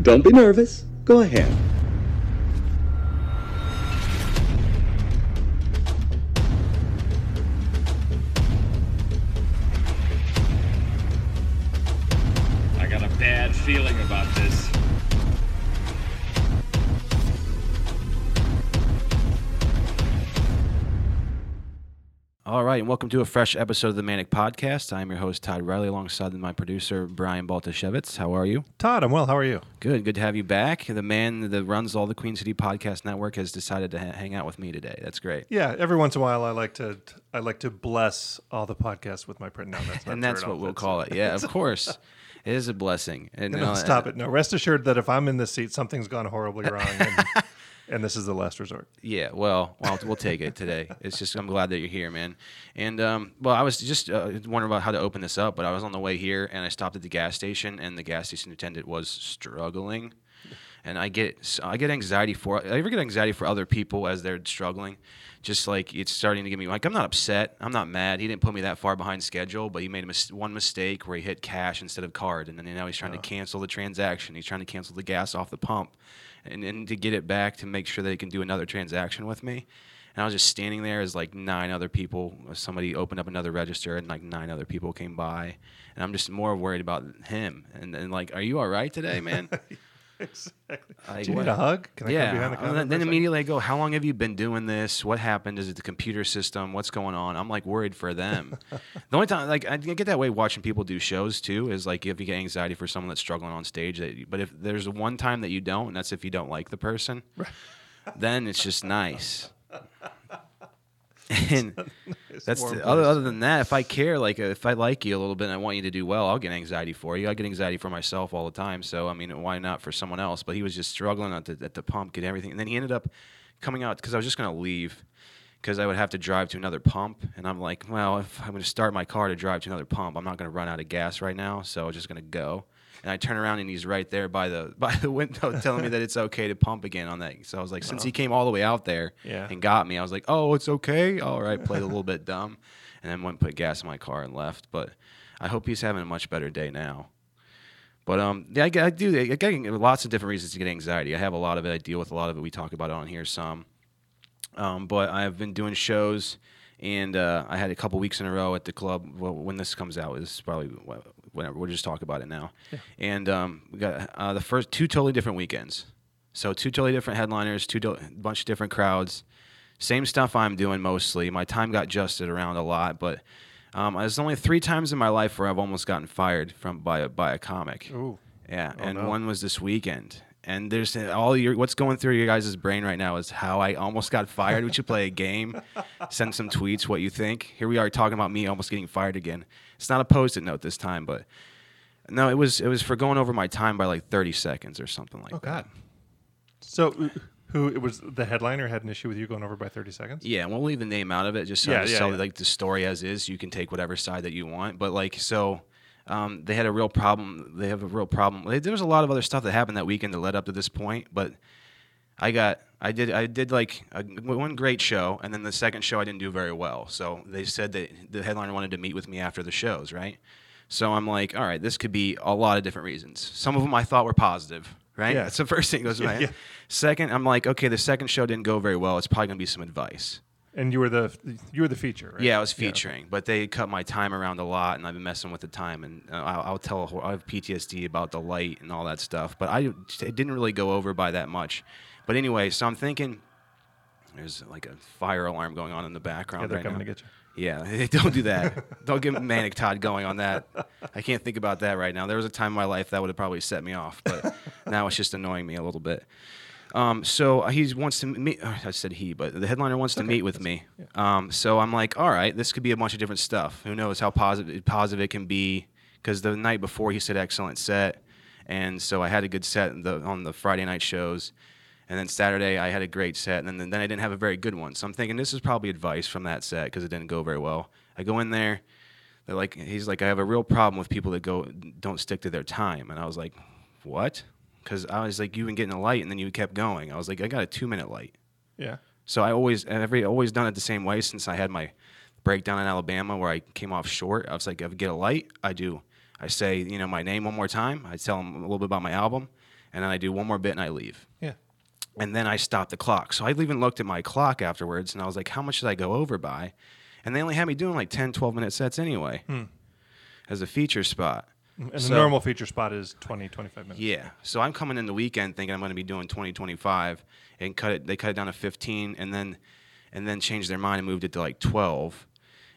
Don't be nervous. Go ahead. I got a bad feeling about this. All right, and welcome to a fresh episode of the Manic Podcast. I'm your host, Todd Riley, alongside my producer, Brian Baltashevitz. How are you? Todd, I'm well. How are you? Good, good to have you back. The man that runs all the Queen City Podcast Network has decided to ha- hang out with me today. That's great. Yeah, every once in a while, I like to I like to bless all the podcasts with my print. No, that's and that's what we'll That's- call it. Yeah, of course. It is a blessing. And No, uh, stop it. No, rest assured that if I'm in this seat, something's gone horribly wrong, and, and this is the last resort. Yeah, well, well, we'll take it today. It's just I'm glad that you're here, man. And um, well, I was just uh, wondering about how to open this up, but I was on the way here and I stopped at the gas station, and the gas station attendant was struggling. And I get I get anxiety for I ever get anxiety for other people as they're struggling. Just like it's starting to get me like I'm not upset, I'm not mad. He didn't put me that far behind schedule, but he made a mis- one mistake where he hit cash instead of card, and then now he's trying to cancel the transaction. He's trying to cancel the gas off the pump, and, and to get it back to make sure that he can do another transaction with me. And I was just standing there as like nine other people. Somebody opened up another register, and like nine other people came by, and I'm just more worried about him. And, and like, are you all right today, man? Exactly. Like, Do you what- need a hug? Can I yeah. come behind the and counter? then, then immediately I go, "How long have you been doing this? What happened? Is it the computer system? What's going on?" I'm like worried for them. the only time, like, I get that way watching people do shows too, is like if you get anxiety for someone that's struggling on stage. That, but if there's one time that you don't, and that's if you don't like the person, then it's just nice. and that's the, other, other than that, if I care, like if I like you a little bit and I want you to do well, I'll get anxiety for you. I get anxiety for myself all the time. So I mean, why not for someone else? But he was just struggling at the, at the pump, get everything, and then he ended up coming out because I was just gonna leave because I would have to drive to another pump, and I'm like, well, if I'm gonna start my car to drive to another pump, I'm not gonna run out of gas right now, so I'm just gonna go. And I turn around and he's right there by the by the window telling me that it's okay to pump again on that. So I was like, since he came all the way out there Yeah. and got me, I was like, oh, it's okay. All right, played a little bit dumb, and then went and put gas in my car and left. But I hope he's having a much better day now. But um, yeah, I, I do. I get lots of different reasons to get anxiety. I have a lot of it. I deal with a lot of it. We talk about it on here some. Um, but I've been doing shows, and uh, I had a couple weeks in a row at the club. Well, when this comes out, is probably wh- whenever. We'll just talk about it now. And um, we got uh, the first two totally different weekends. So two totally different headliners, two do- bunch of different crowds. Same stuff I'm doing mostly. My time got adjusted around a lot, but um, there's only three times in my life where I've almost gotten fired from by a, by a comic. Ooh. Yeah, and no. one was this weekend. And there's uh, all your what's going through your guys' brain right now is how I almost got fired. we should play a game, send some tweets, what you think. Here we are talking about me almost getting fired again. It's not a post-it note this time, but no, it was it was for going over my time by like 30 seconds or something like Oh that. God. So, uh, who it was the headliner had an issue with you going over by 30 seconds? Yeah, and we'll leave the name out of it just so Yeah, I just yeah, tell yeah. like the story as is. You can take whatever side that you want, but like so. Um, they had a real problem. They have a real problem. They- There was a lot of other stuff that happened that weekend that led up to this point, but I got, I did, I did like a, one great show, and then the second show I didn't do very well. So they said that the headliner wanted to meet with me after the shows, right? So I'm like, all right, this could be a lot of different reasons. Some of them I thought were positive, right? Yeah. That's the first thing that goes to my head. yeah. Second, I'm like, okay, the second show didn't go very well. It's probably gonna be some advice. And you were the you were the feature, right? Yeah, I was featuring, but they cut my time around a lot, and I've been messing with the time. And uh, I'll, I'll tell, a whole- I have PTSD about the light and all that stuff, but I it didn't really go over by that much. But anyway, so I'm thinking there's like a fire alarm going on in the background Yeah, they're right coming now. to get you. Yeah, don't do that. don't get Manic Todd going on that. I can't think about that right now. There was a time in my life that would have probably set me off, but now it's just annoying me a little bit. Um, so he wants to meet. uh, I said he, but the headliner wants to meet with me. Um, so I'm like, all right, this could be a bunch of different stuff. Who knows how positive positive it can be? Because the night before he said excellent set, and so I had a good set the, on the Friday night shows. And then Saturday, I had a great set, and then, then I didn't have a very good one. So I'm thinking this is probably advice from that set because it didn't go very well. I go in there, they're like, he's like, I have a real problem with people that go don't stick to their time, and I was like, what? Because I was like, you've been getting a light, and then you kept going. I was like, I got a two minute light. Yeah. So I always and every always done it the same way since I had my breakdown in Alabama where I came off short. I was like, I get a light, I do. I say, you know, my name one more time. I tell them a little bit about my album, and then I do one more bit and I leave. Yeah. And then I stop the clock. So I even looked at my clock afterwards and I was like, how much did I go over by? And they only had me doing like 10, 12 minute sets anyway hmm. as a feature spot. And the normal feature spot is 20, 25 minutes. Yeah. So I'm coming in the weekend thinking I'm going to be doing 20, 25 and cut it. They cut it down to 15 and then, and then changed their mind and moved it to like 12.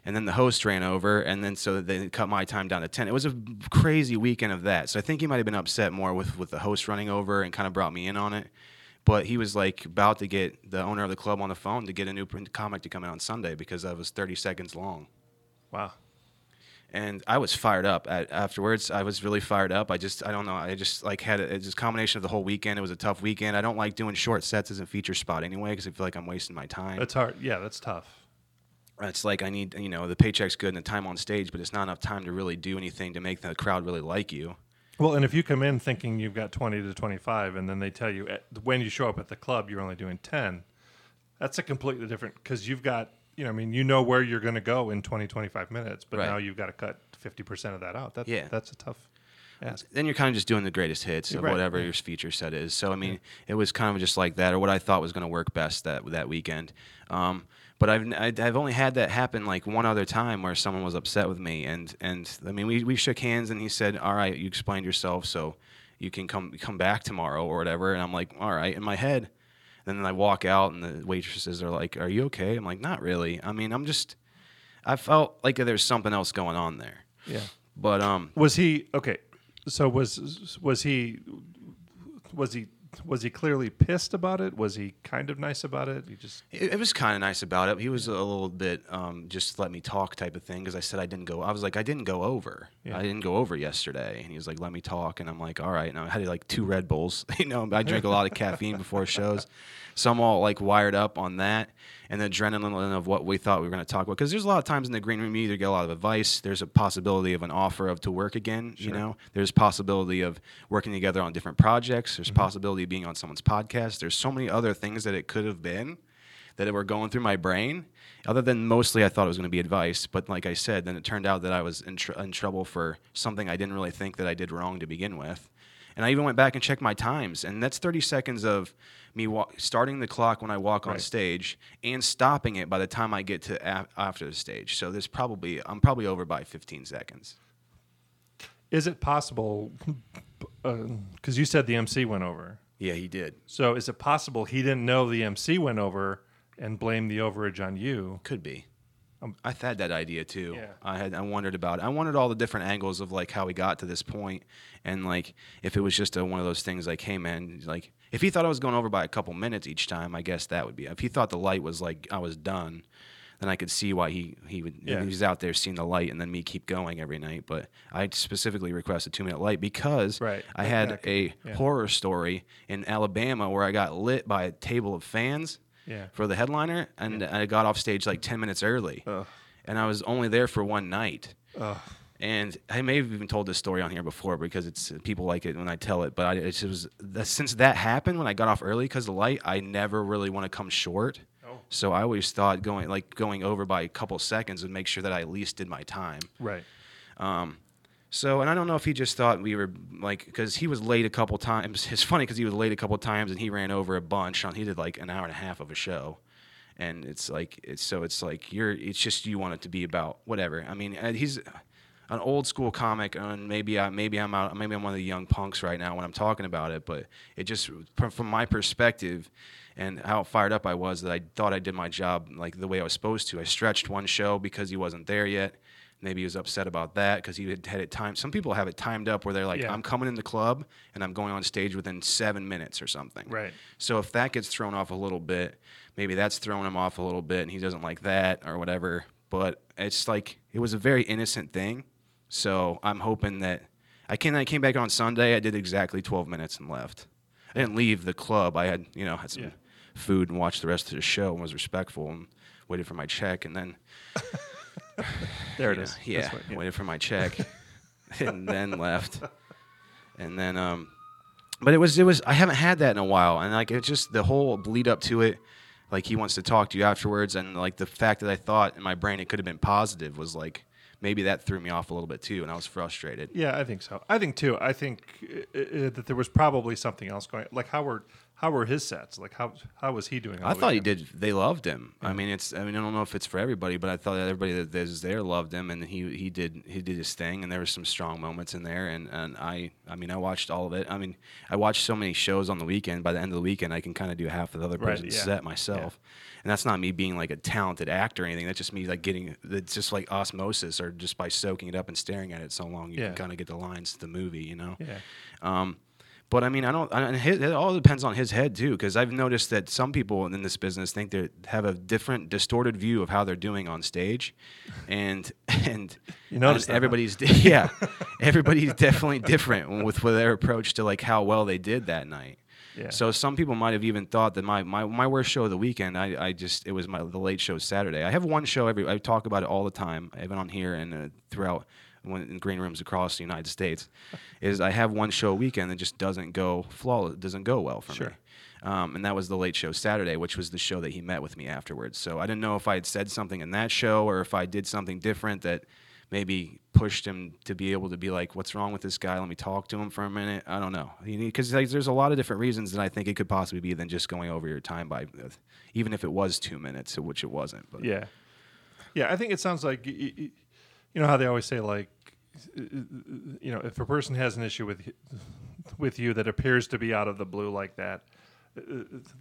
And then the host ran over, and then so they cut my time down to 10. It was a crazy weekend of that. So I think he might have been upset more with, with the host running over and kind of brought me in on it. But he was like about to get the owner of the club on the phone to get a new print comic to come out on Sunday because that was 30 seconds long Wow. And I was fired up at, afterwards. I was really fired up. I just, I don't know. I just like had a, it's just combination of the whole weekend. It was a tough weekend. I don't like doing short sets as a feature spot anyway because I feel like I'm wasting my time. That's hard. Yeah, that's tough. it's like I need, you know, the paycheck's good and the time on stage, but it's not enough time to really do anything to make the crowd really like you. Well, and if you come in thinking you've got 20 to 25 and then they tell you at, when you show up at the club you're only doing 10, that's a completely different because you've got, you know, I mean, you know where you're going to go in 20, 25 minutes, but Right. now you've got to cut 50% of that out. That, Yeah. That's a tough ask. then you're kind of just doing the greatest hits of Right, whatever yeah. your feature set is. So I mean, it was kind of just like that, or what I thought was going to work best that that weekend. Um, but I've I've only had that happen like one other time where someone was upset with me, and and I mean we we shook hands, and he said, "All right, you explained yourself, so you can come come back tomorrow or whatever." And I'm like, "All right," in my head. And then I walk out, and the waitresses are like, "Are you okay?" I'm like, "Not really. I mean, I'm just." I felt like there's something else going on there. Yeah. But um, Was he okay? So was was he was he was he clearly pissed about it? Was he kind of nice about it? He just It, it was kind of nice about it. He was a little bit um, just let me talk type of thing because I said I didn't go. I was like I didn't go over. Yeah. I didn't go over yesterday, and he was like let me talk, and I'm like all right. And I had like two Red Bulls. you know, I drink a lot of caffeine before shows, so I'm all like wired up on that and the adrenaline of what we thought we were going to talk about. Because there's a lot of times in the green room you either get a lot of advice. There's a possibility of an offer of to work again. You know, there's possibility of working together on different projects. There's mm-hmm. possibility of being on someone's podcast. There's so many other things that it could have been that were going through my brain. Other than mostly, I thought it was going to be advice, but like I said, then it turned out that I was in, tr- in trouble for something I didn't really think that I did wrong to begin with. And I even went back and checked my times, and that's 30 seconds of me wa- starting the clock when I walk on stage and stopping it by the time I get to af- after the stage. So there's probably I'm probably over by 15 seconds. is it possible? Uh, because you said the MC went over. Yeah, he did. So is it possible he didn't know the MC went over and blamed the overage on you? Could be. Um, I've had that idea too. Yeah. I had I wondered about it. I wondered all the different angles of like how we got to this point, and like if it was just a, one of those things like, hey man, like if he thought I was going over by a couple minutes each time, I guess that would be. If he thought the light was like I was done, then I could see why he he would Yeah. he was out there seeing the light and then me keep going every night. But I specifically requested two minute light because Right. I had could- a yeah. horror story in Alabama where I got lit by a table of fans Yeah. for the headliner, and I got off stage like ten minutes early, Ugh. and I was only there for one night. Ugh. And I may have even told this story on here before because it's people like it when I tell it. But I, it was since that happened when I got off early because the light, I never really want to come short. Oh. So I always thought going like going over by a couple seconds would make sure that I at least did my time. Right. Um, So, and I don't know if he just thought we were like, because he was late a couple times. It's funny because he was late a couple times and he ran over a bunch. On he did like an hour and a half of a show, and it's like it's so it's like you're. It's just you want it to be about whatever. I mean, uh, he's an old school comic, and maybe I maybe I'm out. Maybe I'm one of the young punks right now when I'm talking about it. But it just from, my perspective. And how fired up I was that I thought I did my job like the way I was supposed to. I stretched one show because he wasn't there yet. Maybe he was upset about that because he had had it timed. Some people have it timed up where they're like, Yeah. I'm coming in the club and I'm going on stage within seven minutes or something. Right. So if that gets thrown off a little bit, maybe that's throwing him off a little bit and he doesn't like that or whatever. But it's like, it was a very innocent thing. So I'm hoping that I came, I came back on Sunday. I did exactly 12 minutes and left. I didn't leave the club. I had, you know, had some Yeah. food and watched the rest of the show and was respectful and waited for my check and then There it is. yeah, is. Yeah, what- yeah. waited for my check, and then left, and then um, but it was it was I haven't had that in a while, and like it's just the whole lead up to it, like he wants to talk to you afterwards, and like the fact that I thought in my brain it could have been positive was like maybe that threw me off a little bit too, and I was frustrated. Yeah, I think so. I think too. I think uh, uh, that there was probably something else going. Like how were how were his sets? Like how how was he doing? I thought he did. They loved him. I mean, it's. I mean, I don't know if it's for everybody, but I thought that everybody that was there loved him, and he he did he did his thing, and there were some strong moments in there, and and I I mean, I watched all of it. I mean, I watched so many shows on the weekend. By the end of the weekend, I can kind of do half of the other Right, person's yeah. set myself, and that's not me being like a talented actor or anything. That's just me like getting. It's just like osmosis, or just by soaking it up and staring at it so long, you Yeah. can kind of get the lines to the movie, you know. Yeah. Um, but I mean, I don't. I, his, it all depends on his head too, because I've noticed that some people in this business think they have a different, distorted view of how they're doing on stage, and and You noticed and huh? everybody's di- yeah, everybody's definitely different with, with their approach to like how well they did that night. Yeah. So some people might have even thought that my, my, my worst show of the weekend, I, I just it was my the late show Saturday. I have one show every I talk about it all the time, even on here and uh, throughout in green rooms across the United States. Is I have one show a weekend that just doesn't go flawless, doesn't go well for Sure. me. Um, and that was the late show Saturday, which was the show that he met with me afterwards. So I didn't know if I had said something in that show or if I did something different that maybe pushed him to be able to be like, "What's wrong with this guy? Let me talk to him for a minute." I don't know, because like, there's a lot of different reasons that I think it could possibly be than just going over your time by, even if it was two minutes, which it wasn't. But Yeah, yeah. I think it sounds like you know how they always say like, uh, you know, if a person has an issue with with you that appears to be out of the blue like that,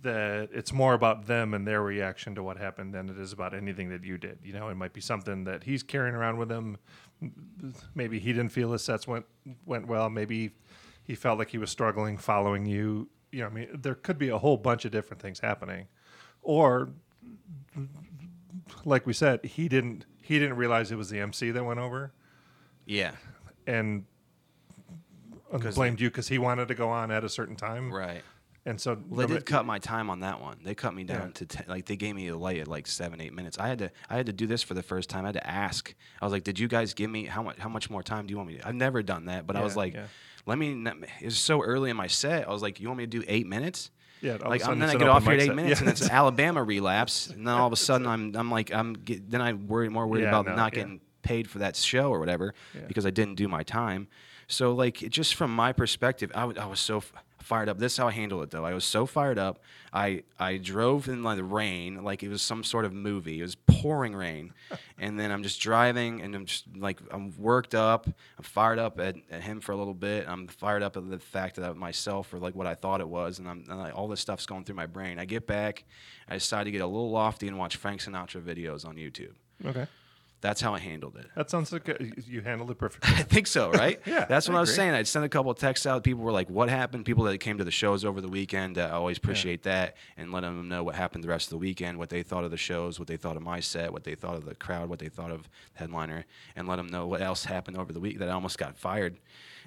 that it's more about them and their reaction to what happened than it is about anything that you did. You know, it might be something that he's carrying around with him. Maybe he didn't feel his sets went went well. Maybe he felt like he was struggling following you. You know, I mean, there could be a whole bunch of different things happening, or like we said, he didn't he didn't realize it was the MC that went over yeah, and blamed you because he wanted to go on at a certain time, right. And so Well, they did cut my time on that one. They cut me down Yeah. to ten, like they gave me a light at like seven, eight minutes. I had to I had to do this for the first time. I had to ask. I was like, "Did you guys give me how much how much more time do you want me?" to? I've never done that, but I was like, yeah. "Let me." It's so early in my set. I was like, "You want me to do eight minutes?" Yeah, all of a like sudden and then it's I get off here at eight set. minutes, Yeah. and it's an Alabama relapse, and then all of a sudden I'm I'm like I'm get, then I worry more worried Yeah, about no, not yeah. getting paid for that show or whatever Yeah. because I didn't do my time. So like just from my perspective, I was so f- fired up. This is how I handled it though. I was so fired up. I I drove in like the rain, like it was some sort of movie. It was pouring rain, and then I'm just driving, and I'm just like I'm worked up. I'm fired up at, at him for a little bit. I'm fired up at the fact that I, myself for like what I thought it was, and I'm and like, all this stuff's going through my brain. I get back, I decide to get a little lofty and watch Frank Sinatra videos on YouTube. okay, That's how I handled it. that sounds like a, you handled it perfectly. I think so, right? Yeah, That's what I I was saying. I'd send a couple of texts out. People were like, "What happened?" People that came to the shows over the weekend. Uh, I always appreciate that, and letting them know what happened the rest of the weekend, what they thought of the shows, what they thought of my set, what they thought of the crowd, what they thought of the headliner, and let them know what else happened over the week that I almost got fired.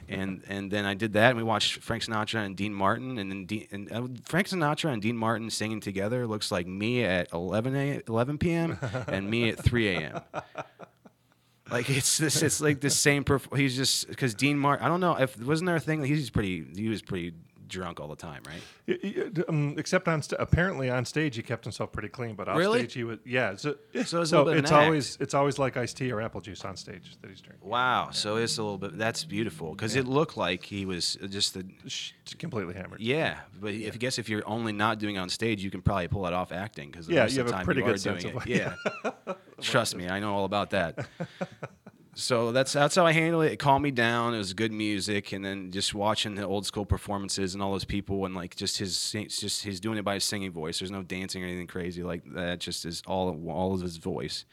And and then I did that, and we watched Frank Sinatra and Dean Martin, and then Dean, and uh, Frank Sinatra and Dean Martin singing together looks like me at 11 a, 11 p.m. and me at 3 a.m. Like it's this, it's like the same. Perf- he's just because Dean Martin. I don't know if wasn't there a thing he's pretty. He was pretty drunk all the time, right? Um, except on st- apparently on stage he kept himself pretty clean, but off Really? stage he was yeah. So, So it's so little bit of it's act. always it's always like iced tea or apple juice on stage that he's drinking. Wow. So it's a little bit. That's beautiful because it looked like he was just the. Completely hammered. Yeah, but if I guess if you're only not doing it on stage, you can probably pull it off acting because Yeah, you have a pretty you good sense doing of it. Yeah, trust me, I know all about that. So that's that's how I handle it. It calmed me down. It was good music, and then just watching the old school performances and all those people, and like just his just he's doing it by his singing voice. There's no dancing or anything crazy like that. Just is all all of his voice,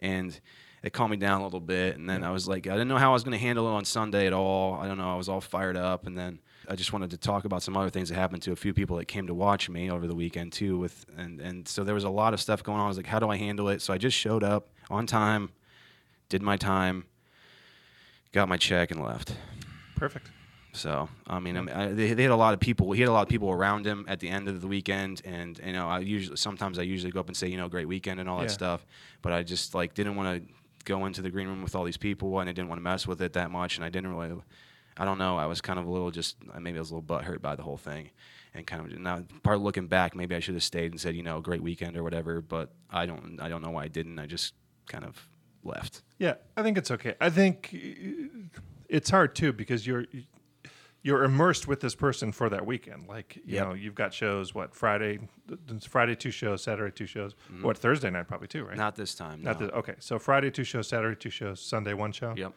and it calmed me down a little bit. And then I was like, I didn't know how I was going to handle it on Sunday at all. I don't know. I was all fired up, and then I just wanted to talk about some other things that happened to a few people that came to watch me over the weekend too. With and and so there was a lot of stuff going on. I was like, how do I handle it? So I just showed up on time, did my time, got my check, and left. Perfect. So I mean, I mean I, they, they had a lot of people. He had a lot of people around him at the end of the weekend, and you know, I usually sometimes I usually go up and say, you know, great weekend and all that Yeah. stuff. But I just like didn't want to go into the green room with all these people, and I didn't want to mess with it that much, and I didn't really. I don't know. I was kind of a little just maybe I was a little butthurt by the whole thing, and kind of now part of looking back, maybe I should have stayed and said, you know, great weekend or whatever. But I don't. I don't know why I didn't. I just kind of left. Yeah, I think it's okay. I think uh, it's hard too because you're you're immersed with this person for that weekend. Like you Yep. know, you've got shows. What Friday? Friday two shows. Saturday two shows. What Thursday night probably too, right? Mm-hmm. Not this time. Not no. the, okay. So Friday two shows. Saturday two shows. Sunday one show. Yep.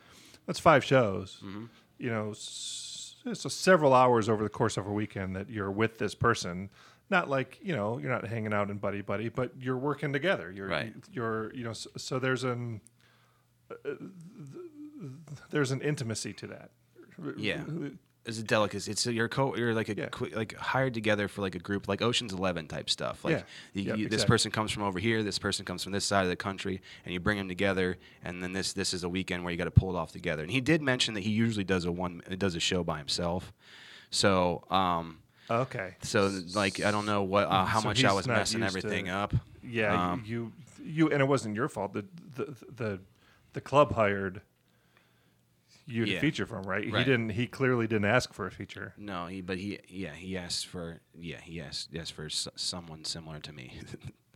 That's five shows. Mm-hmm. You know, so several hours over the course of a weekend that you're with this person. Not like you know you're not hanging out in buddy buddy, but you're working together. You're Right. you're you know so, so there's an uh, there's an intimacy to that. Yeah. It's a delicacy. It's a, you're co. You're like a Yeah. qui- like hired together for like a group, like Ocean's Eleven type stuff. Like Yeah. you, Yep, you- this exactly. person comes from over here, this person comes from this side of the country, and you bring them together, and then this this is a weekend where you got to pull it off together. And he did mention that he usually does a one does a show by himself. So um, Okay. so like I don't know what uh, how So much I was messing everything to- up. Yeah, Um, you you and it wasn't your fault. The the the, the club hired you to Yeah. feature from, right? He didn't. He clearly didn't ask for a feature. No, he but he yeah he asked for yeah he asked yes for s- someone similar to me.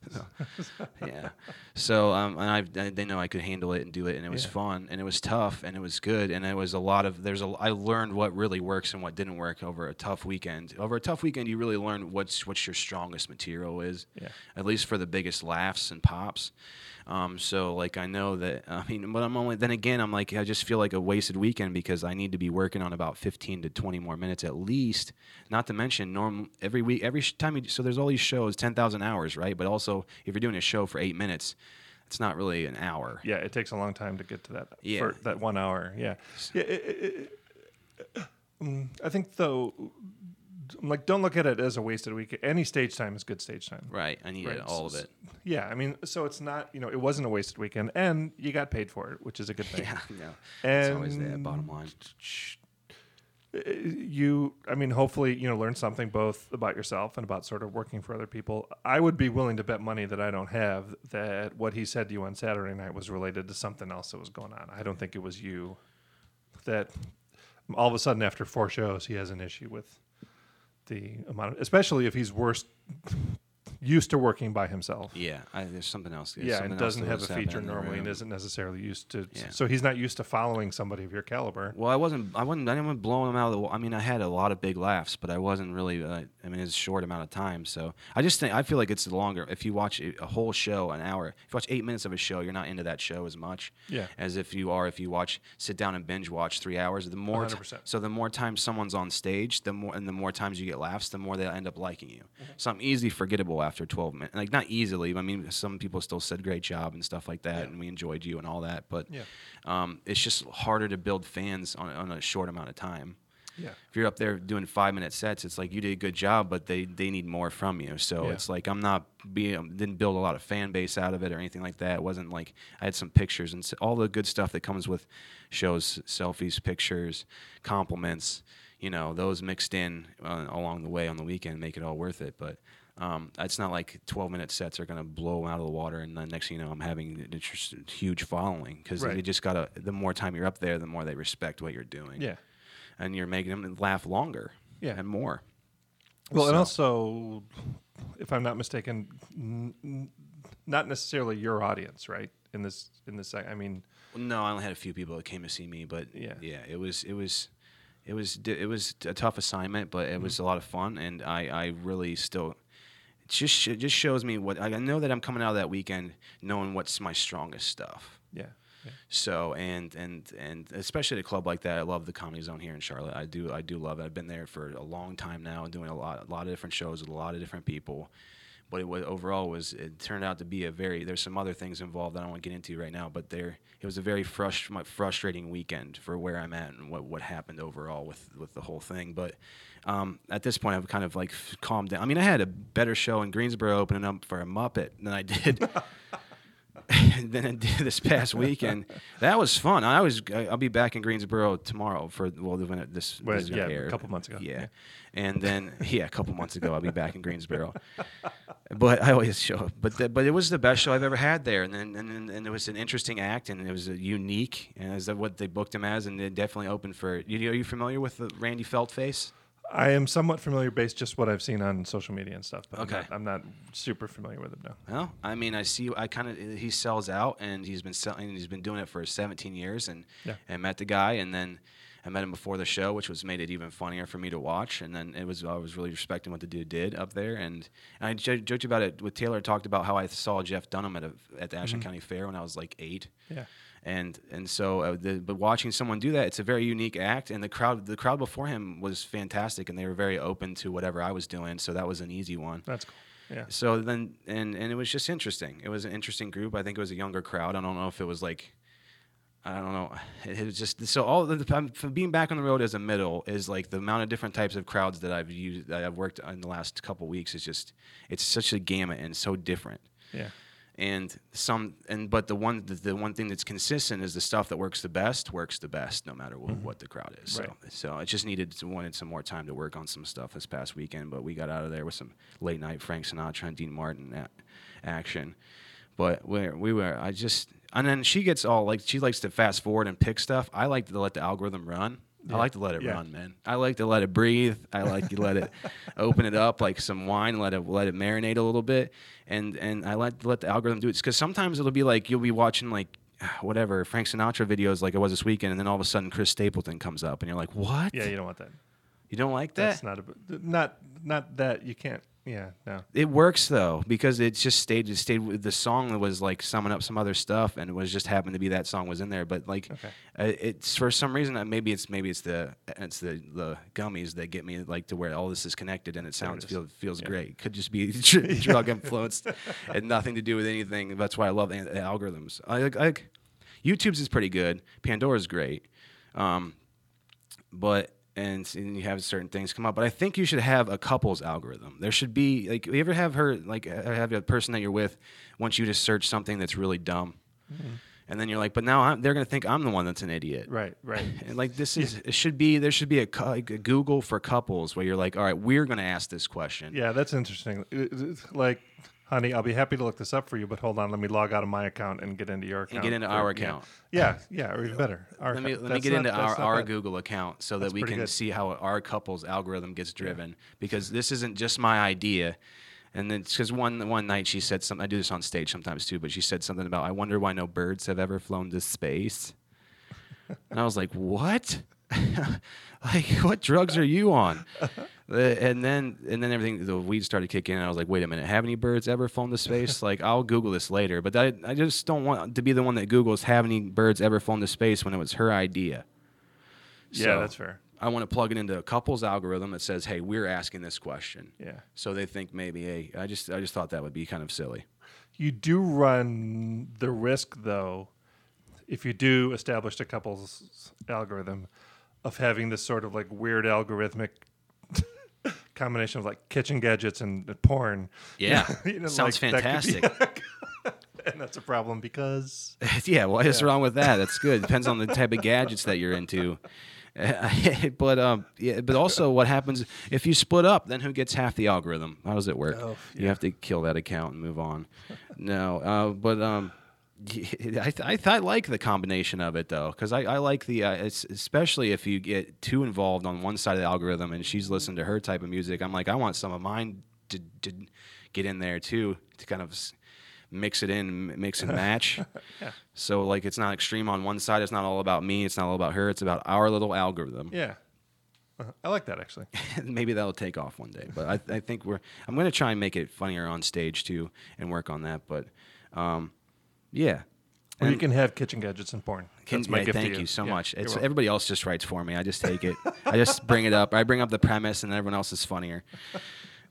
yeah. So um, and I they know I could handle it and do it, and it was Yeah. fun and it was tough and it was good and it was a lot of there's a I learned what really works and what didn't work over a tough weekend. Over a tough weekend, you really learn what's what's your strongest material is. Yeah. At least for the biggest laughs and pops. Um, so like I know that I mean, but I'm only then again I'm like I just feel like a wasted weekend because I need to be working on about 15 to 20 more minutes at least. Not to mention norm every week every time you so there's all these shows 10,000 hours right, but also if you're doing a show for eight minutes, it's not really an hour. Yeah, it takes a long time to get to that. Yeah. for that one hour. Yeah. yeah it, it, it, um, I think though, like, don't look at it as a wasted week. Any stage time is good stage time. Right, I need Right. all of it. Yeah, I mean, so it's not you know it wasn't a wasted weekend, and you got paid for it, which is a good thing. Yeah, no, it's always that And- bottom line. Uh, you i mean hopefully you know learn something both about yourself and about sort of working for other people i would be willing to bet money that i don't have that what he said to you on saturday night was related to something else that was going on i don't think it was you that all of a sudden after four shows he has an issue with the amount of, especially if he's worse used to working by himself Yeah, I, there's something else. there's yeah, something and doesn't have a feature normally and isn't necessarily used to. Yeah. So he's not used to following somebody of your caliber. Well, I wasn't. I wasn't. I didn't blow them out of the. I mean, I had a lot of big laughs, but I wasn't really. Uh, I mean, it's a short amount of time, so I just think I feel like it's longer. If you watch a whole show, an hour. If you watch eight minutes of a show, you're not into that show as much. Yeah. As if you are if you watch sit down and binge watch three hours. The more. t- 100%. so the more time someone's on stage, the more and the more times you get laughs, the more they'll end up liking you. Something easy forgettable after 12 minutes. Like not easily. I mean, some people still said great job and stuff like that, Yeah. and we enjoyed you and all that. But Yeah. um, it's just harder to build fans on, on a short amount of time. Yeah. If you're up there doing five minute sets, it's like you did a good job, but they, they need more from you. So Yeah. it's like I'm not being didn't build a lot of fan base out of it or anything like that. It wasn't like I had some pictures and all the good stuff that comes with shows, selfies, pictures, compliments. You know, those mixed in uh, along the way on the weekend make it all worth it. But um, it's not like 12 minute sets are going to blow out of the water, and then next thing you know, I'm having a huge following because Right. you just gotta. The more time you're up there, the more they respect what you're doing Yeah. and you're making them laugh longer Yeah. and more. Well, and also, if I'm not mistaken, n- n- not necessarily your audience, right? In this, in this, I mean, No, I only had a few people that came to see me, but Yeah. yeah, it was it was it was it was a tough assignment, but it was Mm-hmm. a lot of fun, and I I really still. It just it just shows me what I know that I'm coming out of that weekend knowing what's my strongest stuff. yeah, yeah. So and and and especially at a club like that, I love the Comedy Zone here in Charlotte. I do I do love it. I've been there for a long time now, and doing a lot a lot of different shows with a lot of different people. But it was overall was it turned out to be a very there's some other things involved that I don't want to get into right now. But there it was a very frust- frustrating weekend for where I'm at and what what happened overall with with the whole thing. But um, at this point, I've kind of like calmed down. I mean, I had a better show in Greensboro opening up for a Muppet than I did than I did this past weekend. That was fun. I was I'll be back in Greensboro tomorrow for well when it, this, Well, this yeah, a couple months ago. Yeah. Yeah. and then yeah, a couple months ago I'll be back in Greensboro. But I always show up. But the, but it was the best show I've ever had there, and then and, and, and it was an interesting act, and it was a unique, and is that what they booked him as, and it definitely opened for. You, are you familiar with the Randy Feltface? I am somewhat familiar based just what I've seen on social media and stuff. But Okay. I'm not, I'm not super familiar with him now. Well, I mean, I see. I kind of he sells out, and he's been selling. He's been doing it for 17 years, and Yeah. I met the guy, and then I met him before the show, which was made it even funnier for me to watch. And then it was I was really respecting what the dude did up there, and, and I joked about it with Taylor. Talked about how I saw Jeff Dunham at a, at the Ashland County Fair when I was like eight. Yeah. and and so uh, the, but watching someone do that it's a very unique act and the crowd the crowd before him was fantastic and they were very open to whatever i was doing so that was an easy one That's cool. Yeah. so then and and it was just interesting it was an interesting group i think it was a younger crowd i don't know if it was like I don't know. It, it was just so all the I'm- being back on the road as a middle is like the amount of different types of crowds that I've used that I've worked in the last couple weeks is just it's such a gamut and so different Yeah. and some and but the one the, the one thing that's consistent is the stuff that works the best works the best no matter what, mm-hmm. what the crowd is so Right. so I just needed to, wanted some more time to work on some stuff this past weekend but we got out of there with some late night Frank Sinatra and Dean Martin action but we we were I just and then she gets all like she likes to fast forward and pick stuff I like to let the algorithm run I like to let it Yeah. run, man. I like to let it breathe. I like to let it open it up like some wine, let it let it marinate a little bit, and and I let let the algorithm do it because sometimes it'll be like you'll be watching like whatever Frank Sinatra videos like it was this weekend, and then all of a sudden Chris Stapleton comes up, and you're like, what? Yeah. You don't want that. you don't like that? That's not a not not that you can't. Yeah. No. It works though because it just stayed it stayed with the song that was like summing up some other stuff and it was just happened to be that song was in there but like Okay. uh, it's for some reason uh, maybe it's maybe it's the it's the the gummies that get me like to where all this is connected and it sounds feels feels Yeah. great could just be dr- drug influenced and nothing to do with anything that's why I love the, the algorithms I like, I like YouTube's is pretty good Pandora's great um, but and, and you have certain things come up. But I think you should have a couples algorithm. There should be like you ever have her like have a person that you're with wants you to search something that's really dumb, mm-hmm. and then you're like, but now I'm, they're gonna think I'm the one that's an idiot. Right. Right. And like this is it should be there should be a, like a Google for couples where you're like, all right, we're gonna ask this question. Yeah, that's interesting. It- it's Like, honey, I'll be happy to look this up for you, but hold on, let me log out of my account and get into your account. And get into for- our yeah. account. Yeah, yeah, or even better. Our Let me let me get not- into our, our. Google account so That's that we can good. see how our couple's algorithm gets driven because this isn't just my idea. And then because one one night she said something. I do this on stage sometimes too, but she said something about I wonder why no birds have ever flown to space. and I was like, what? like what drugs are you on? Uh, and then and then everything the weed started kicking in. And I was like, wait a minute, have any birds ever flown to space? like I'll Google this later, but I, I just don't want to be the one that Googles have any birds ever flown to space when it was her idea. Yeah, So, that's fair. I want to plug it into a couple's algorithm that says, "Hey, we're asking this question," Yeah. so they think maybe, "Hey, I just, I just thought that would be kind of silly." You do run the risk, though, if you do establish a couple's algorithm, of having this sort of like weird algorithmic combination of like kitchen gadgets and porn. Yeah, You know, sounds like, that be- fantastic. and that's a problem because yeah, what is wrong with that? That's good. Depends on the type of gadgets that you're into. but um, yeah, but also what happens if you split up? Then who gets half the algorithm? How does it work? Oh, You have to kill that account and move on. no, uh, but um, I, th- I, th- I like the combination of it though, because I, I like the uh, it's especially if you get too involved on one side of the algorithm and she's listening to her type of music. I'm like, I want some of mine to, to get in there too to kind of mix it in, mix and match. yeah. So like it's not extreme on one side. It's not all about me. It's not all about her. It's about our little algorithm. yeah, Uh-huh. I like that actually. Maybe that'll take off one day. But I, I think we're. I'm going to try and make it funnier on stage too, and work on that. But, um, yeah. Or you can have kitchen gadgets and porn. Can, That's my yeah, gift thank you. you so Yeah, much. It's everybody else just writes for me. I just take it. I just bring it up. I bring up the premise, and everyone else is funnier.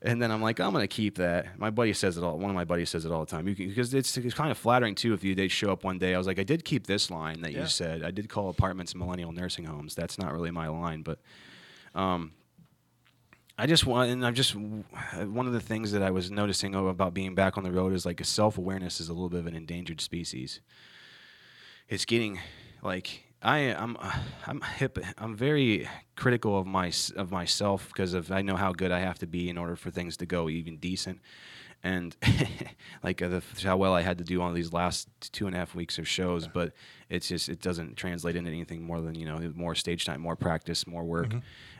And then I'm like, I'm gonna keep that. My buddy says it all. One of my buddies says it all the time. Because it's, it's kind of flattering too. If you they show up one day, I was like, I did keep this line that Yeah. you said. I did call apartments millennial nursing homes. That's not really my line, but um, I just want, and I'm just one of the things that I was noticing about being back on the road is like a self awareness is a little bit of an endangered species. It's getting like I I'm I'm hip. I'm very critical of my of myself because of I know how good I have to be in order for things to go even decent, and like uh, the, how well I had to do on these last two and a half weeks of shows. But it's just it doesn't translate into anything more than you know more stage time, more practice, more work.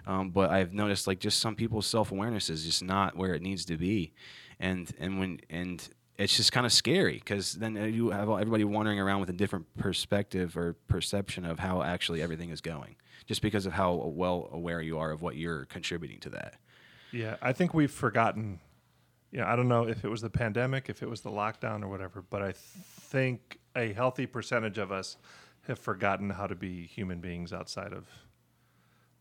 Um, but I've noticed like just some people's self awareness is just not where it needs to be, and and when and it's just kind of scary because then uh, you have everybody wandering around with a different perspective or perception of how actually everything is going, just because of how well aware you are of what you're contributing to that. Yeah, I think we've forgotten. You know, I don't know if it was the pandemic, if it was the lockdown or whatever, but I think a healthy percentage of us have forgotten how to be human beings outside of,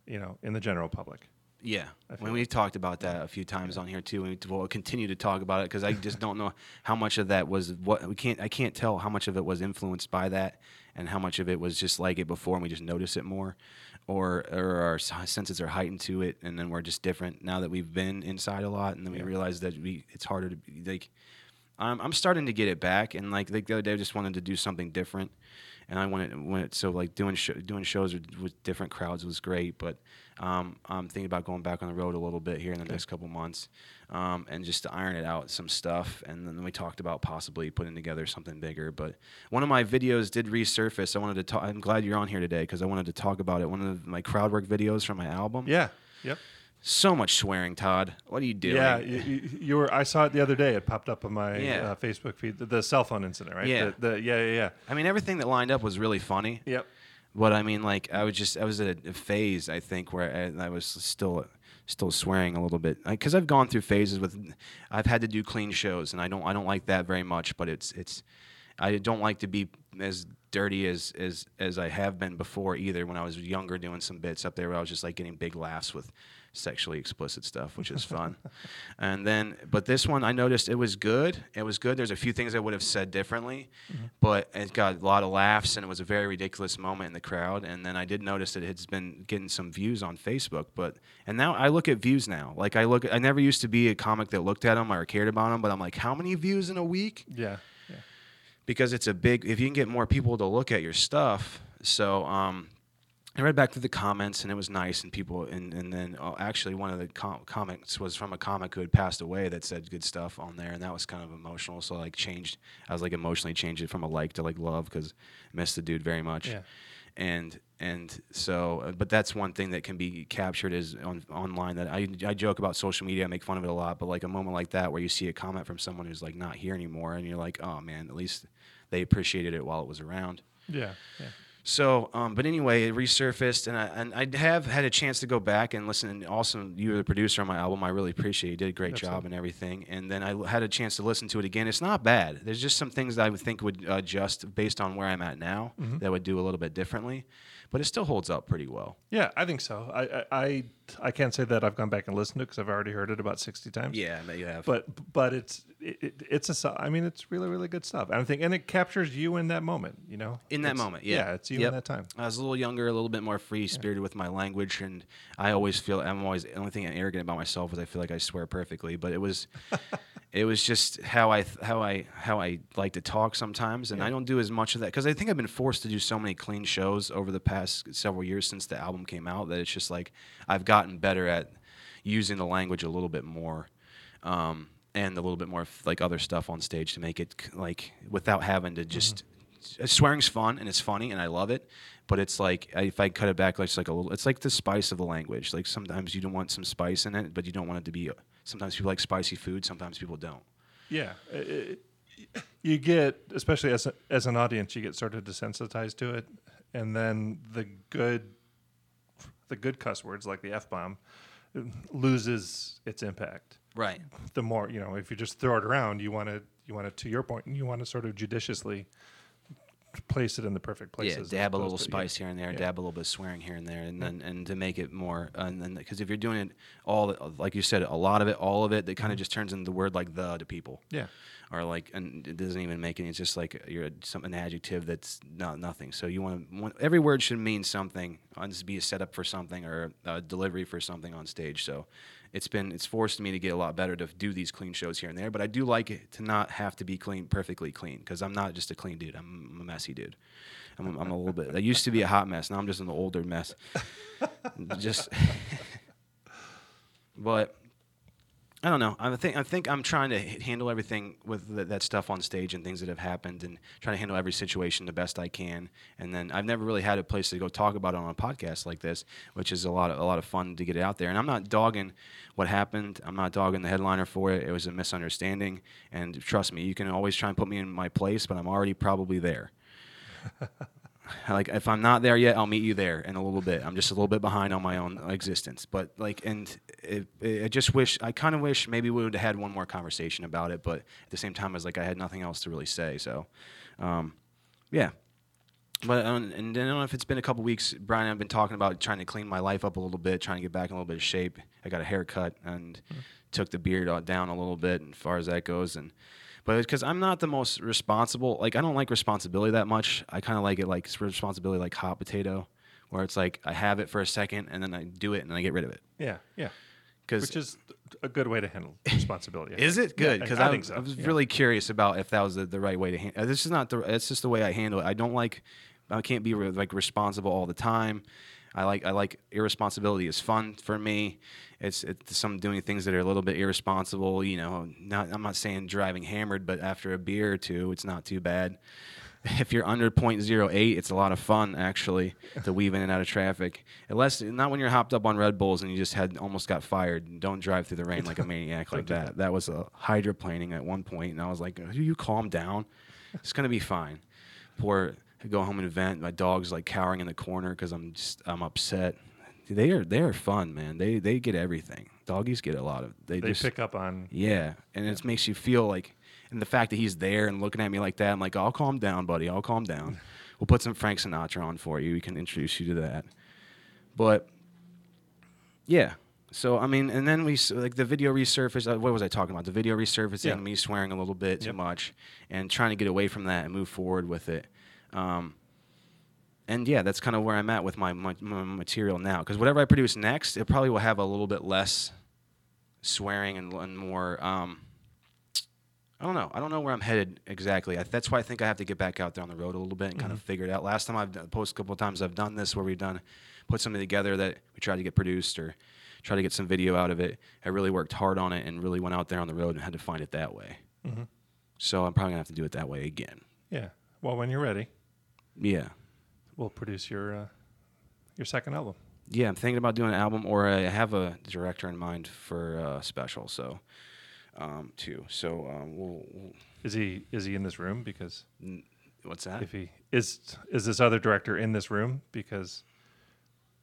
you know, in the general public. Yeah, when we talked about that a few times on here too, and we'll continue to talk about it because I just don't know how much of that was what we can't. I can't tell how much of it was influenced by that, and how much of it was just like it before, and we just notice it more, or or our senses are heightened to it, and then we're just different now that we've been inside a lot, and then we realize that we it's harder to be like. I'm I'm starting to get it back, and like the other day, I just wanted to do something different, and I wanted when it so like doing sh- doing shows with, with different crowds was great, but um, I'm thinking about going back on the road a little bit here in the next couple months, um, and just to iron it out some stuff, and then we talked about possibly putting together something bigger. But one of my videos did resurface. I wanted to talk. I'm glad you're on here today because I wanted to talk about it. One of my crowd work videos from my album. Yeah. Yep. So much swearing, Todd. What are you doing? Yeah, you, you, you were. I saw it the other day. It popped up on my Yeah. uh, Facebook feed. The, the cell phone incident, right? Yeah. The, the, yeah, yeah, yeah. I mean, everything that lined up was really funny. Yep. But I mean, like, I was just, I was at a, a phase, I think, where I, I was still, still swearing a little bit, because I've gone through phases with, I've had to do clean shows, and I don't, I don't like that very much. But it's, it's, I don't like to be as dirty as, as, as I have been before either. When I was younger, doing some bits up there, where I was just like getting big laughs with sexually explicit stuff, which is fun. and then, but this one, I noticed it was good. It was good. There's a few things I would have said differently, but it got a lot of laughs, and it was a very ridiculous moment in the crowd. And then I did notice that it's been getting some views on Facebook. But and now I look at views now. Like I look, I never used to be a comic that looked at them or cared about them, but I'm like, how many views in a week? Yeah. Yeah. because it's a big if you can get more people to look at your stuff so um I read back through the comments and it was nice and people and, and then uh, actually one of the com- comments was from a comic who had passed away that said good stuff on there and that was kind of emotional so I like changed I was like emotionally changed it from a like to like love because missed the dude very much Yeah. and and so uh, but that's one thing that can be captured is on online that I, I joke about social media I make fun of it a lot but like a moment like that where you see a comment from someone who's like not here anymore and you're like oh man at least they appreciated it while it was around Yeah. Yeah. So, um, but anyway, it resurfaced, and I and I have had a chance to go back and listen. And also, you were the producer on my album. I really appreciate. You did a great job and everything. And then I had a chance to listen to it again. It's not bad. There's just some things that I would think would adjust based on where I'm at now. That would do a little bit differently, but it still holds up pretty well. Yeah, I think so. I, I, I, I can't say that I've gone back and listened to it because I've already heard it about sixty times. Yeah, that you have. But but it's it, it, it's a I mean it's really really good stuff. And I think and it captures you in that moment. You know, in that It's- moment, yeah, yeah, it's you Yep. in that time. I was a little younger, a little bit more free spirited with my language, and I always feel I'm always the only thing I'm arrogant about myself is I feel like I swear perfectly. But it was, it was just how I how I how I like to talk sometimes, and I don't do as much of that because I think I've been forced to do so many clean shows over the past several years since the album came out that it's just like I've gotten better at using the language a little bit more. Um, and a little bit more like other stuff on stage to make it like without having to just uh, swearing's fun and it's funny and I love it, but it's like if I cut it back, it's like a little. It's like the spice of the language. Like sometimes you don't want some spice in it, but you don't want it to be. Sometimes people like spicy food. Sometimes people don't. Yeah, it- you get especially as a, as an audience, you get sort of desensitized to it, and then the good the good cuss words like the f bomb loses its impact. Right. The more you know, if you just throw it around, you want to you want to to your point, you want to sort of judiciously place it in the perfect Yeah, places. as dab a little to- spice here and there, yeah. dab a little bit of swearing here and there, and then and to make it more, and then because if you're doing it all, like you said, a lot of it, all of it, that kind of mm-hmm. just turns into the word like the to people. Yeah. or like and it doesn't even make any. It's just like you're some an adjective that's not nothing. So you want to every word should mean something. Uh, on be a setup for something or a delivery for something on stage. So it's been it's forced me to get a lot better to do these clean shows here and there. But I do like it to not have to be clean, perfectly clean, because I'm not just a clean dude. I'm a messy dude. I'm, I'm a little bit. I used to be a hot mess. Now I'm just an older mess. just, but I don't know. I think I think I'm trying to handle everything with th- that stuff on stage and things that have happened, and trying to handle every situation the best I can. And then I've never really had a place to go talk about it on a podcast like this, which is a lot of a lot of fun to get it out there. And I'm not dogging what happened. I'm not dogging the headliner for it. It was a misunderstanding, and trust me, you can always try and put me in my place, but I'm already probably there. like if I'm not there yet, I'll meet you there in a little bit. I'm just a little bit behind on my own existence, but like, and it, it, I just wish I kind of wish maybe we would have had one more conversation about it, but at the same time, it's like I had nothing else to really say. So, um, yeah. But um, and I don't know if it's been a couple weeks. Brian I've been talking about trying to clean my life up a little bit, trying to get back in a little bit of shape. I got a haircut and took the beard uh, down a little bit as far as that goes, and but because I'm not the most responsible, like I don't like responsibility that much. I kind of like it like it's responsibility like hot potato, where it's like I have it for a second and then I do it and then I get rid of it. Yeah, yeah. Because Which is a good way to handle responsibility. Is it good? Yeah, Because I, I, think so. I was yeah. really curious about if that was the, the right way to handle. Uh, this is not the. It's just the way I handle it. I don't like. I can't be re- like responsible all the time. I like. I like irresponsibility is fun for me. It's it's some doing things that are a little bit irresponsible. You know, not. I'm not saying driving hammered, but after a beer or two, it's not too bad. If you're under 0.08, it's a lot of fun actually to weave in and out of traffic. Unless not when you're hopped up on Red Bulls and you just had almost got fired. Don't drive through the rain like a maniac like that. That was a hydroplaning at one point, and I was like, Do "You calm down. It's gonna be fine." Poor. I go home and vent. My dog's like cowering in the corner because I'm just I'm upset. They are they are fun, man. They they get everything. Doggies get a lot of. They, They just pick up on. yeah, and it makes you feel like, and the fact that he's there and looking at me like that, I'm like, I'll calm down, buddy. I'll calm down. We'll put some Frank Sinatra on for you. We can introduce you to that. But yeah, so I mean, and then we like the video resurfaced. Uh, what was I talking about? The video resurfacing, Yeah. me swearing a little bit too much, and trying to get away from that and move forward with it. Um, and yeah, that's kind of where I'm at with my, my, my material now. Because whatever I produce next, it probably will have a little bit less swearing and, and more. Um, I don't know. I don't know where I'm headed exactly. I, that's why I think I have to get back out there on the road a little bit and kind of figure it out. Last time I've done, post a couple of times I've done this where we've done put something together that we tried to get produced or try to get some video out of it. I really worked hard on it and really went out there on the road and had to find it that way. So I'm probably gonna have to do it that way again. Yeah. Well, when you're ready, Yeah. We'll produce your uh, your second album. Yeah, I'm thinking about doing an album, or I have a director in mind for a special. So, um, too. So, um, we'll, we'll. Is he is he in this room? Because What's that? if he is is this other director in this room? Because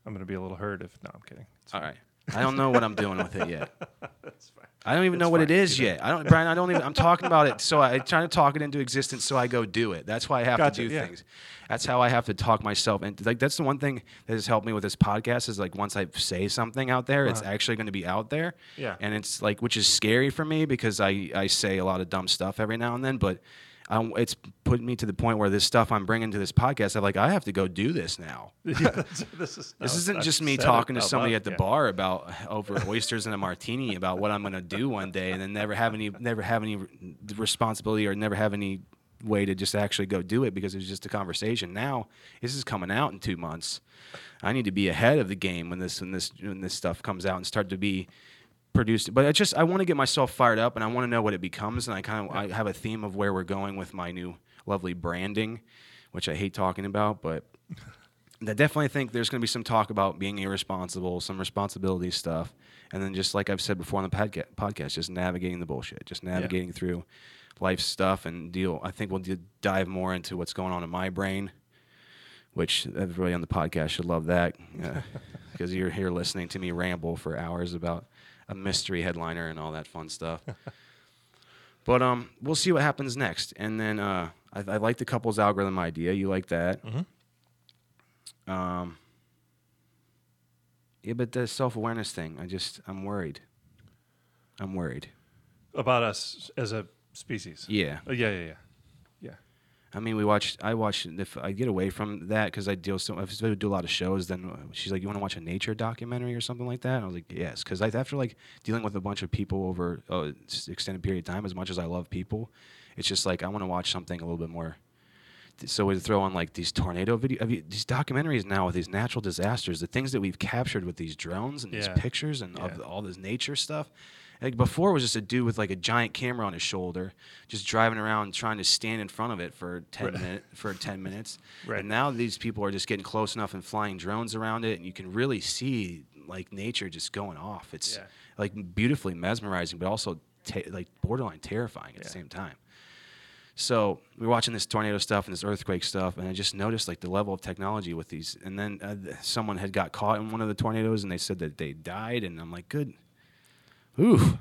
I'm going to be a little hurt if no, I'm kidding. It's All right. I don't know what I'm doing with it yet. That's fine. I don't even know It's what it is You know. yet. I don't, Brian. I don't even. I'm talking about it. So I trying to talk it into existence. So I go do it. That's why I have Gotcha, to do yeah. things. That's how I have to talk myself. And like that's the one thing that has helped me with this podcast is like once I say something out there, it's actually going to be out there. Uh-huh. Yeah. And it's like which is scary for me because I I say a lot of dumb stuff every now and then, but. I, it's put me to the point where this stuff I'm bringing to this podcast, I'm like, I have to go do this now. yeah, this, this is This no, isn't just me talking to somebody loud, at the yeah. bar about over oysters and a martini about what I'm going to do one day, and then never have any, never have any responsibility or never have any way to just actually go do it because it was just a conversation. Now this is coming out in two months. I need to be ahead of the game when this when this when this stuff comes out and start to be produced. But I just I want to get myself fired up and I want to know what it becomes, and I kind of I have a theme of where we're going with my new lovely branding, which I hate talking about, but. I definitely think there's going to be some talk about being irresponsible, some responsibility stuff, and then just like I've said before on the podca- podcast, just navigating the bullshit, just navigating through life stuff and deal. I think we'll d- dive more into what's going on in my brain, which everybody on the podcast should love that because you're here listening to me ramble for hours about a mystery headliner and all that fun stuff. But um, we'll see what happens next. And then uh, I, I like the couples algorithm idea. You like that? Um, yeah, but the self awareness thing, I just I'm worried. I'm worried. about us as a species. Yeah. Yeah, yeah, yeah, yeah. I mean, we watch. I watch. If I get away from that because I deal so, if I do a lot of shows, then uh, she's like, "You want to watch a nature documentary or something like that?" And I was like, "Yes," because after like dealing with a bunch of people over a s- extended period of time. As much as I love people, it's just like I want to watch something a little bit more. So we throw on like these tornado video, I mean, these documentaries now with these natural disasters, the things that we've captured with these drones and these pictures and of Yeah. all this nature stuff. Like before, it was just a dude with like a giant camera on his shoulder, just driving around trying to stand in front of it for ten Right. minute for ten minutes. Right. And now these people are just getting close enough and flying drones around it, and you can really see like nature just going off. It's Yeah. like beautifully mesmerizing, but also ta- like borderline terrifying at the same time. So we are watching this tornado stuff and this earthquake stuff, and I just noticed like the level of technology with these. And then uh, someone had got caught in one of the tornadoes, and they said that they died, and I'm like, good. Ooh,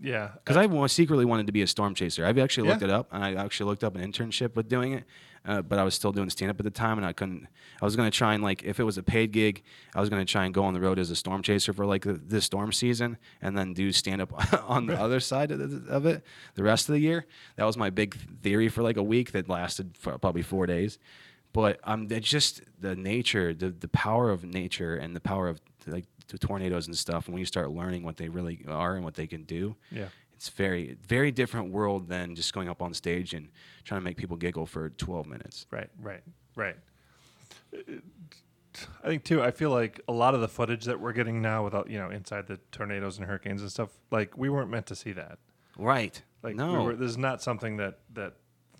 Yeah. because I secretly wanted to be a storm chaser. I've actually looked Yeah. it up, and I actually looked up an internship with doing it. Uh, but I was still doing stand up at the time, and I couldn't. I was going to try and like, if it was a paid gig, I was going to try and go on the road as a storm chaser for like the, this storm season, and then do stand up on the other side of, the, of it the rest of the year. That was my big theory for like a week that lasted for probably four days. But um, it's just the nature, the the power of nature, and the power of like the tornadoes and stuff. And when you start learning what they really are and what they can do, Yeah. it's very very different world than just going up on stage and trying to make people giggle for 12 minutes Right, right, right. I think too. I feel like a lot of the footage that we're getting now, without you know, inside the tornadoes and hurricanes and stuff, like we weren't meant to see that. right Like, no we were, this is not something that that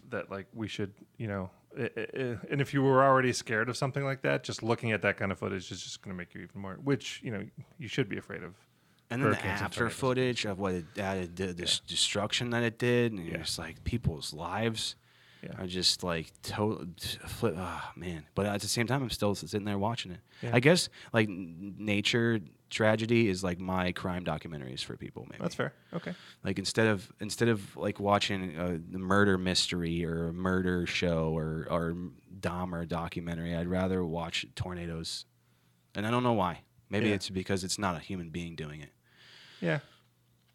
that like we should, you know. And if you were already scared of something like that, just looking at that kind of footage is just going to make you even more. Which you know you should be afraid of. and then the after footage of what it added the, the destruction that it did and Yeah. it's like people's lives Yeah. are just like total flip oh man but at the same time i'm still sitting there watching it Yeah. i guess like nature tragedy is like my crime documentaries for people maybe That's fair. Okay. like instead of instead of like watching uh, a murder mystery or a murder show or or Dahmer documentary, I'd rather watch tornadoes, and I don't know why. Maybe Yeah. it's because it's not a human being doing it. Yeah.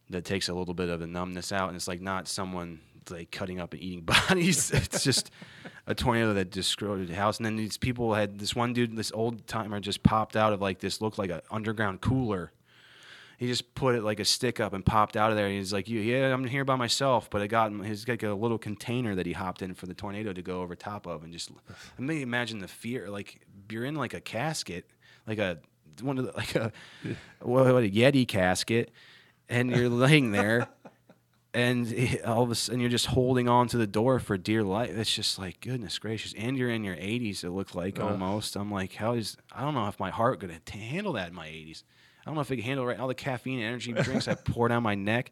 That takes a little bit of the numbness out, and it's like not someone like cutting up and eating bodies. it's just a tornado that destroyed a house, and then these people had this one dude, this old timer, just popped out of like this looked like an underground cooler he just put it like a stick up and popped out of there. He's like, yeah, I'm here by myself." But I got got like a little container that he hopped in for the tornado to go over top of, and just I mean, imagine the fear. Like you're in like a casket, like a one of the, like a what, what a Yeti casket, and you're laying there. And it- all of a sudden, you're just holding on to the door for dear life. It's just like goodness gracious. And you're in your 80s. It looked like Ugh. almost. I'm like, how is? I don't know if my heart could t- handle that in my 80s. I don't know if it can handle right all the caffeine energy drinks I pour down my neck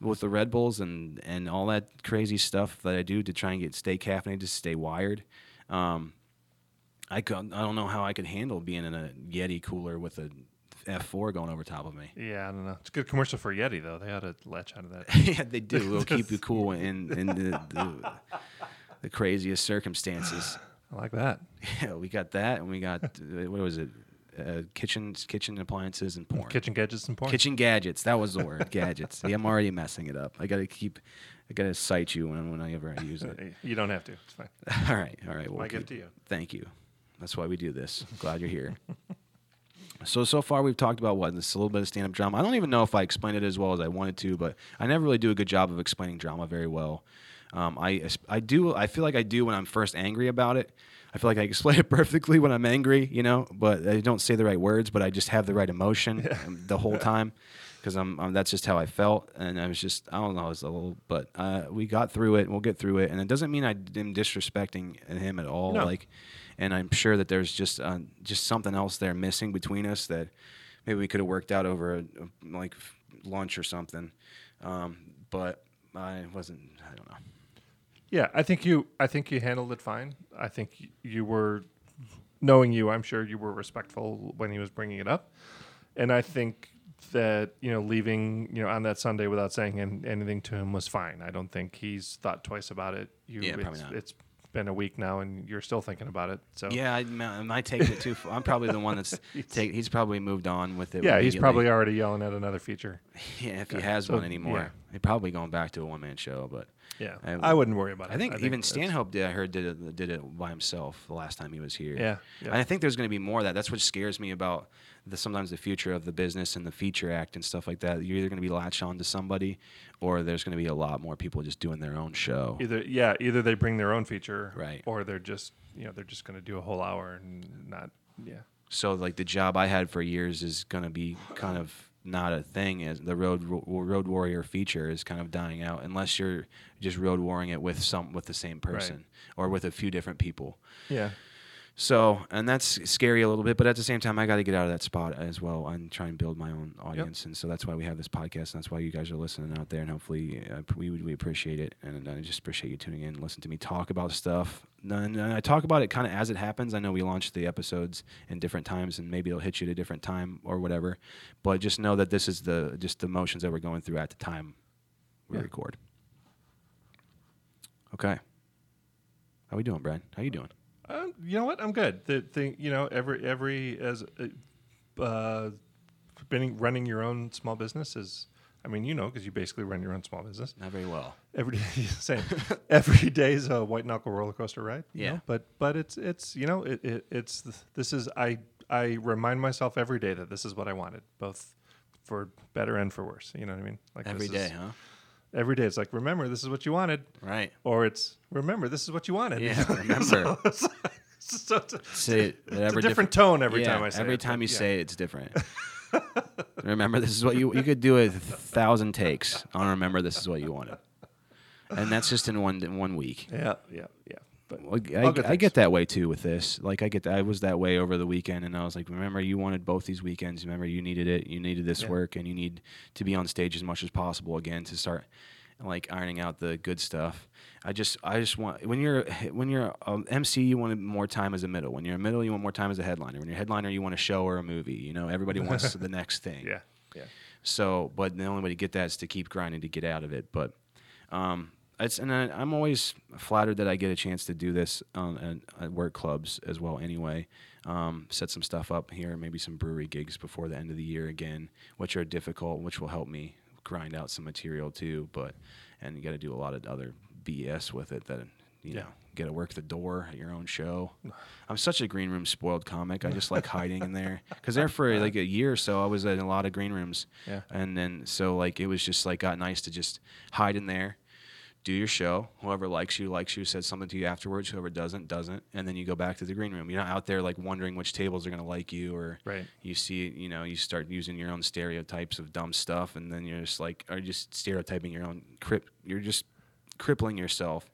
with the Red Bulls and and all that crazy stuff that I do to try and get stay caffeinated, to stay wired. Um, I could, I don't know how I could handle being in a Yeti cooler with a F4 going over top of me. Yeah. I don't know. It's a good commercial for Yeti though. They ought to latch out of that. yeah, they do. It'll keep you cool in in the, the, the craziest circumstances. I like that. Yeah, we got that, and we got uh, what was it? Uh, kitchen kitchen appliances and porn. Kitchen gadgets and porn. Kitchen gadgets. That was the word. gadgets. Yeah, I'm already messing it up. I gotta keep. I gotta cite you when whenever I use it. You don't have to. It's fine. all right. All right. We'll My keep- gift to you. Thank you. That's why we do this. Glad you're here. So so far we've talked about what this a little bit of stand-up drama. I don't even know if I explained it as well as I wanted to, but I never really do a good job of explaining drama very well. Um, I I do. I feel like I do when I'm first angry about it. I feel like I explain it perfectly when I'm angry, you know, but I don't say the right words, but I just have the right emotion um, the whole time because I'm, I'm that's just how I felt, and I was just I don't know, I was a little, but uh, we got through it, and we'll get through it, and it doesn't mean I am disrespecting him at all, No. like, and I'm sure that there's just uh, just something else there missing between us that maybe we could have worked out over a, a, like lunch or something, um, but I wasn't, I don't know. Yeah, I think you. I think you handled it fine. I think you were, knowing you, I'm sure you were respectful when he was bringing it up, and I think that you know leaving you know on that Sunday without saying anything to him was fine. I don't think he's thought twice about it. You, Yeah, it's, probably not. It's been a week now, and you're still thinking about it. So Yeah, I, I taking it too far? I'm probably the one that's take. He's probably moved on with it. yeah, he's probably already yelling at another feature. Yeah, if he has so, one anymore, yeah. he's probably going back to a one man show. But Yeah, I- I, wouldn't worry about it. I think even Stanhope did. I heard did it did it by himself the last time he was here. Yeah, yeah. And I think there's going to be more of that. That's what scares me about the sometimes the future of the business and the feature act and stuff like that. You're either going to be latched on to somebody, or there's going to be a lot more people just doing their own show. Either yeah, either they bring their own feature, Right. or they're just you know they're just going to do a whole hour and not yeah. So like the job I had for years is going to be kind of not a thing. As the road road warrior feature is kind of dying out unless you're just road warring it with some with the same person or with a few different people. Yeah. So, and that's scary a little bit, but at the same time, I got to get out of that spot as well and try and build my own audience. And so that's why we have this podcast, and that's why you guys are listening out there. And hopefully, uh, we we appreciate it, and I just appreciate you tuning in, and listen to me talk about stuff. And I talk about it kind of as it happens. I know we launched the episodes in different times, and maybe it'll hit you at a different time or whatever. But just know that this is the just the emotions that we're going through at the time we Yeah. record. Okay. How we doing, Brad? How you doing? Um, you know what? I'm good. The thing, you know, every every as uh, uh, running running your own small business is. I mean, you know, because you basically run your own small business. Not very well. Every day, same. every day is a white knuckle roller coaster ride. Yeah. know? But but it's it's you know it, it it's this is I I remind myself every day that this is what I wanted, both for better and for worse. You know what I mean? Like Every day, is- huh? Every day, it's like remember this is what you wanted, Right. or it's remember this is what you wanted. Yeah, remember. so, so it's, Say it it's a different tone every yeah, time I say it. every it, time you yeah. say it, it's different. remember, this is what you you could do a thousand takes on. Remember, this is what you wanted, and that's just in one in one week. Yeah, yeah, yeah. But good I, I get that way too with this. Like I get, I was that way over the weekend, and I was like, remember, you wanted both these weekends. Remember, you needed it. You needed this Yeah. work, and you need to be on stage as much as possible again to start like ironing out the good stuff. I just, I just want when you're when you're um, MC, you want more time as a middle. When you're a middle, you want more time as a headliner. When you're a headliner, you want a show or a movie. You know, everybody wants the next thing. Yeah, yeah. So, but the only way to get that is to keep grinding to get out of it. But um, it's and I, I'm always flattered that I get a chance to do this on at, at work clubs as well. Anyway, um, set some stuff up here, maybe some brewery gigs before the end of the year again, which are difficult, which will help me grind out some material too. But and you got to do a lot of other BS with it that you Yeah. know. Get to work the door at your own show. I'm such a green room spoiled comic. I just like hiding in there because there for like a year or so, I was in a lot of green rooms Yeah. and then so like it was just like got nice to just hide in there, do your show. Whoever likes you likes you. Says something to you afterwards. Whoever doesn't doesn't. And then you go back to the green room. You're not out there like wondering which tables are gonna like you or Right. you see you know you start using your own stereotypes of dumb stuff and then you're just like are you just stereotyping your own crip. You're just crippling yourself.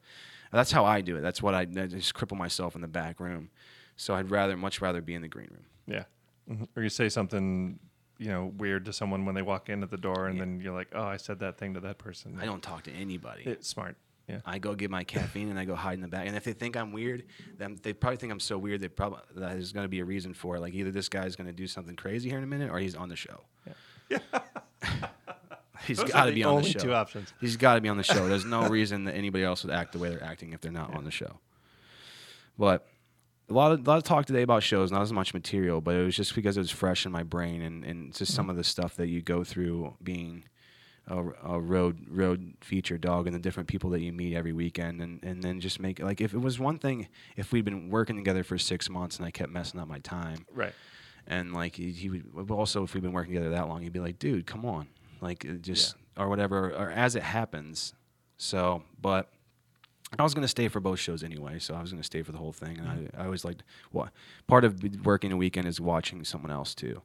That's how I do it. That's what I, I just cripple myself in the back room. So I'd rather much rather be in the green room. Yeah. Mhm. Or you say something, you know, weird to someone when they walk in at the door, and Yeah. then you're like, "Oh, I said that thing to that person." I don't talk to anybody. It's smart. Yeah. I go get my caffeine and I go hide in the back. And if they think I'm weird, then they probably think I'm so weird. They probably that there's going to be a reason for it. Like either this guy's going to do something crazy here in a minute, or he's on the show. Yeah. Are got to be on the show. two options. He's got to be on the show. There's no reason that anybody else would act the way they're acting if they're not on the show. But a lot of a lot of talk today about shows, not as much material, but it was just because it was fresh in my brain and, and just mm-hmm. some of the stuff that you go through being a, a road road feature dog and the different people that you meet every weekend and, and then just make like if it was one thing if we'd been working together for six months and I kept messing up my time Right. and like he, he would but also if we've been working together that long he'd be like dude come on. Like just or whatever or as it happens. So but I was gonna stay for both shows anyway, so I was gonna stay for the whole thing. And I, I always liked what part of working a weekend is watching someone else too,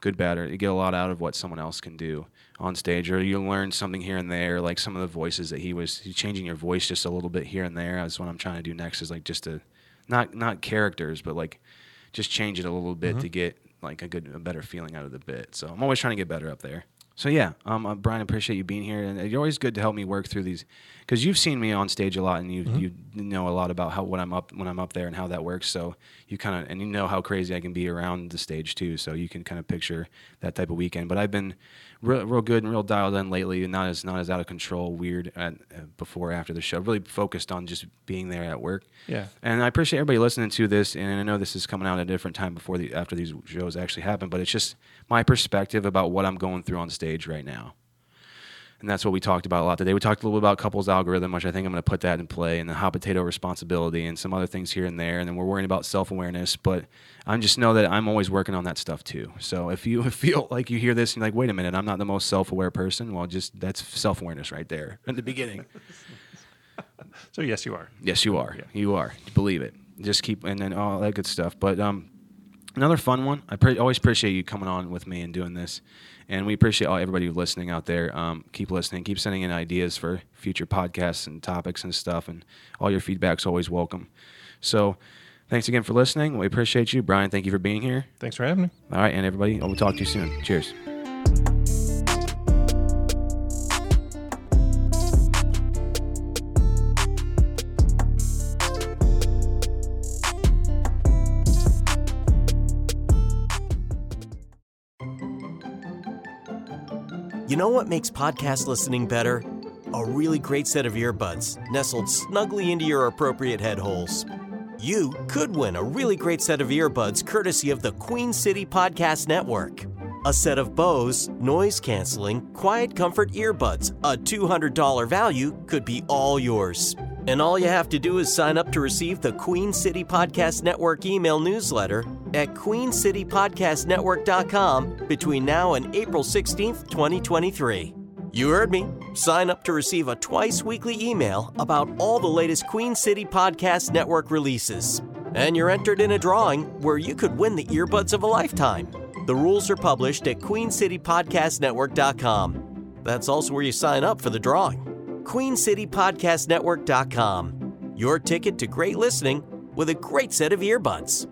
good, bad, or you get a lot out of what someone else can do on stage, or you learn something here and there, like some of the voices that he was he's changing your voice just a little bit here and there. That's what I'm trying to do next is like just to, not not characters, but like just change it a little bit mm-hmm. to get like a good a better feeling out of the bit. So I'm always trying to get better up there. So yeah, um, uh, Brian, appreciate you being here, and you're always good to help me work through these, because you've seen me on stage a lot, and you you know a lot about how when I'm up when I'm up there and how that works. So you kind of and you know how crazy I can be around the stage too. So you can kind of picture that type of weekend. But I've been real, real good and real dialed in lately, and not as not as out of control, weird at, uh, before after the show. Really focused on just being there at work. Yeah. And I appreciate everybody listening to this, and I know this is coming out at a different time before the after these shows actually happen, but it's just my perspective about what I'm going through on stage right now. And that's what we talked about a lot today. We talked a little bit about couples algorithm, which I think I'm going to put that in play, and the hot potato responsibility, and some other things here and there. And then we're worrying about self awareness, but I just know that I'm always working on that stuff too. So if you feel like you hear this and you're like, wait a minute, I'm not the most self aware person, well, just that's self awareness right there in the beginning. So yes, you are. Yes, you are. You are. Believe it. Just keep and then all that good stuff. But um, another fun one. I pre- always appreciate you coming on with me and doing this, and we appreciate all everybody listening out there. Um, keep listening. Keep sending in ideas for future podcasts and topics and stuff, and all your feedback's always welcome. So. Thanks again for listening. We appreciate you. Brian, thank you for being here. Thanks for having me. All right, and everybody, we'll talk to you soon. Cheers. You know what makes podcast listening better? A really great set of earbuds nestled snugly into your appropriate head holes. You could win a really great set of earbuds courtesy of the Queen City Podcast Network. A set of Bose noise canceling, quiet comfort earbuds, a $200 value, could be all yours. And all you have to do is sign up to receive the Queen City Podcast Network email newsletter at queencitypodcastnetwork.com between now and April 16th, 2023. You heard me. Sign up to receive a twice weekly email about all the latest Queen City Podcast Network releases. And you're entered in a drawing where you could win the earbuds of a lifetime. The rules are published at queencitypodcastnetwork.com. That's also where you sign up for the drawing. queencitypodcastnetwork.com. Your ticket to great listening with a great set of earbuds.